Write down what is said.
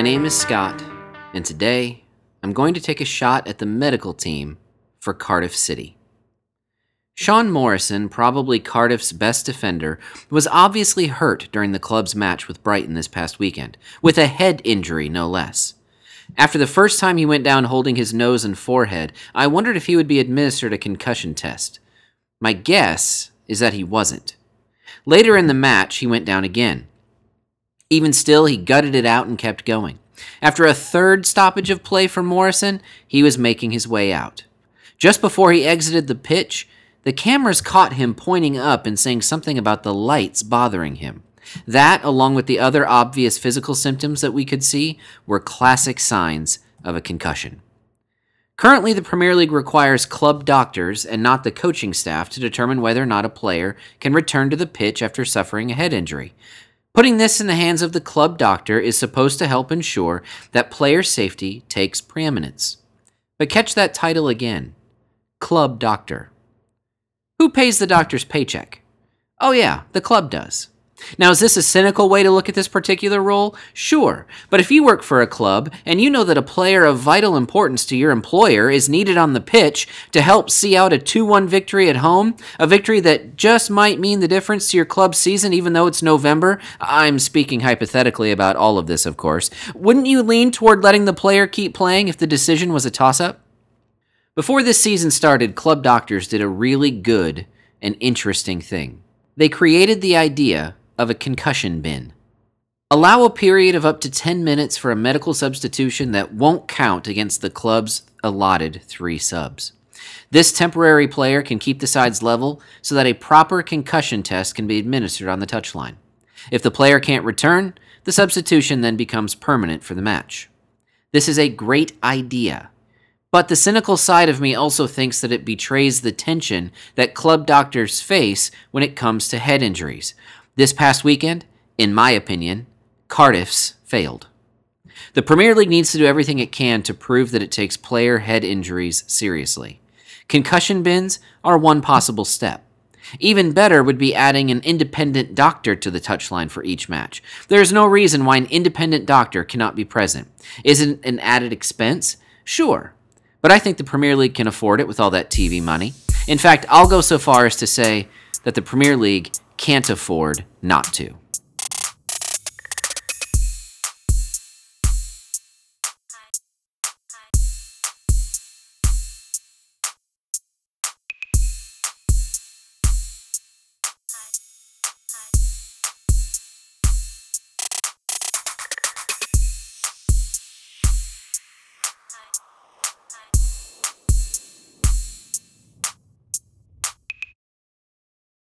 My name is Scott, and today I'm going to take a shot at the medical team for Cardiff City. Sean Morrison, probably Cardiff's best defender, was obviously hurt during the club's match with Brighton this past weekend, with a head injury no less. After the first time he went down holding his nose and forehead, I wondered if he would be administered a concussion test. My guess is that he wasn't. Later in the match, he went down again. Even still, he gutted it out and kept going. After a third stoppage of play for Morrison, he was making his way out. Just before he exited the pitch, the cameras caught him pointing up and saying something about the lights bothering him. That, along with the other obvious physical symptoms that we could see, were classic signs of a concussion. Currently, the Premier League requires club doctors and not the coaching staff to determine whether or not a player can return to the pitch after suffering a head injury. Putting this in the hands of the club doctor is supposed to help ensure that player safety takes preeminence. But catch that title again Club Doctor. Who pays the doctor's paycheck? Oh, yeah, the club does. Now, is this a cynical way to look at this particular role? Sure. But if you work for a club and you know that a player of vital importance to your employer is needed on the pitch to help see out a 2 1 victory at home, a victory that just might mean the difference to your club's season even though it's November, I'm speaking hypothetically about all of this, of course, wouldn't you lean toward letting the player keep playing if the decision was a toss up? Before this season started, club doctors did a really good and interesting thing. They created the idea of a concussion bin. Allow a period of up to 10 minutes for a medical substitution that won't count against the club's allotted three subs. This temporary player can keep the sides level so that a proper concussion test can be administered on the touchline. If the player can't return, the substitution then becomes permanent for the match. This is a great idea, but the cynical side of me also thinks that it betrays the tension that club doctors face when it comes to head injuries, this past weekend, in my opinion, Cardiff's failed. The Premier League needs to do everything it can to prove that it takes player head injuries seriously. Concussion bins are one possible step. Even better would be adding an independent doctor to the touchline for each match. There is no reason why an independent doctor cannot be present. Is it an added expense? Sure. But I think the Premier League can afford it with all that TV money. In fact, I'll go so far as to say that the Premier League can't afford not to.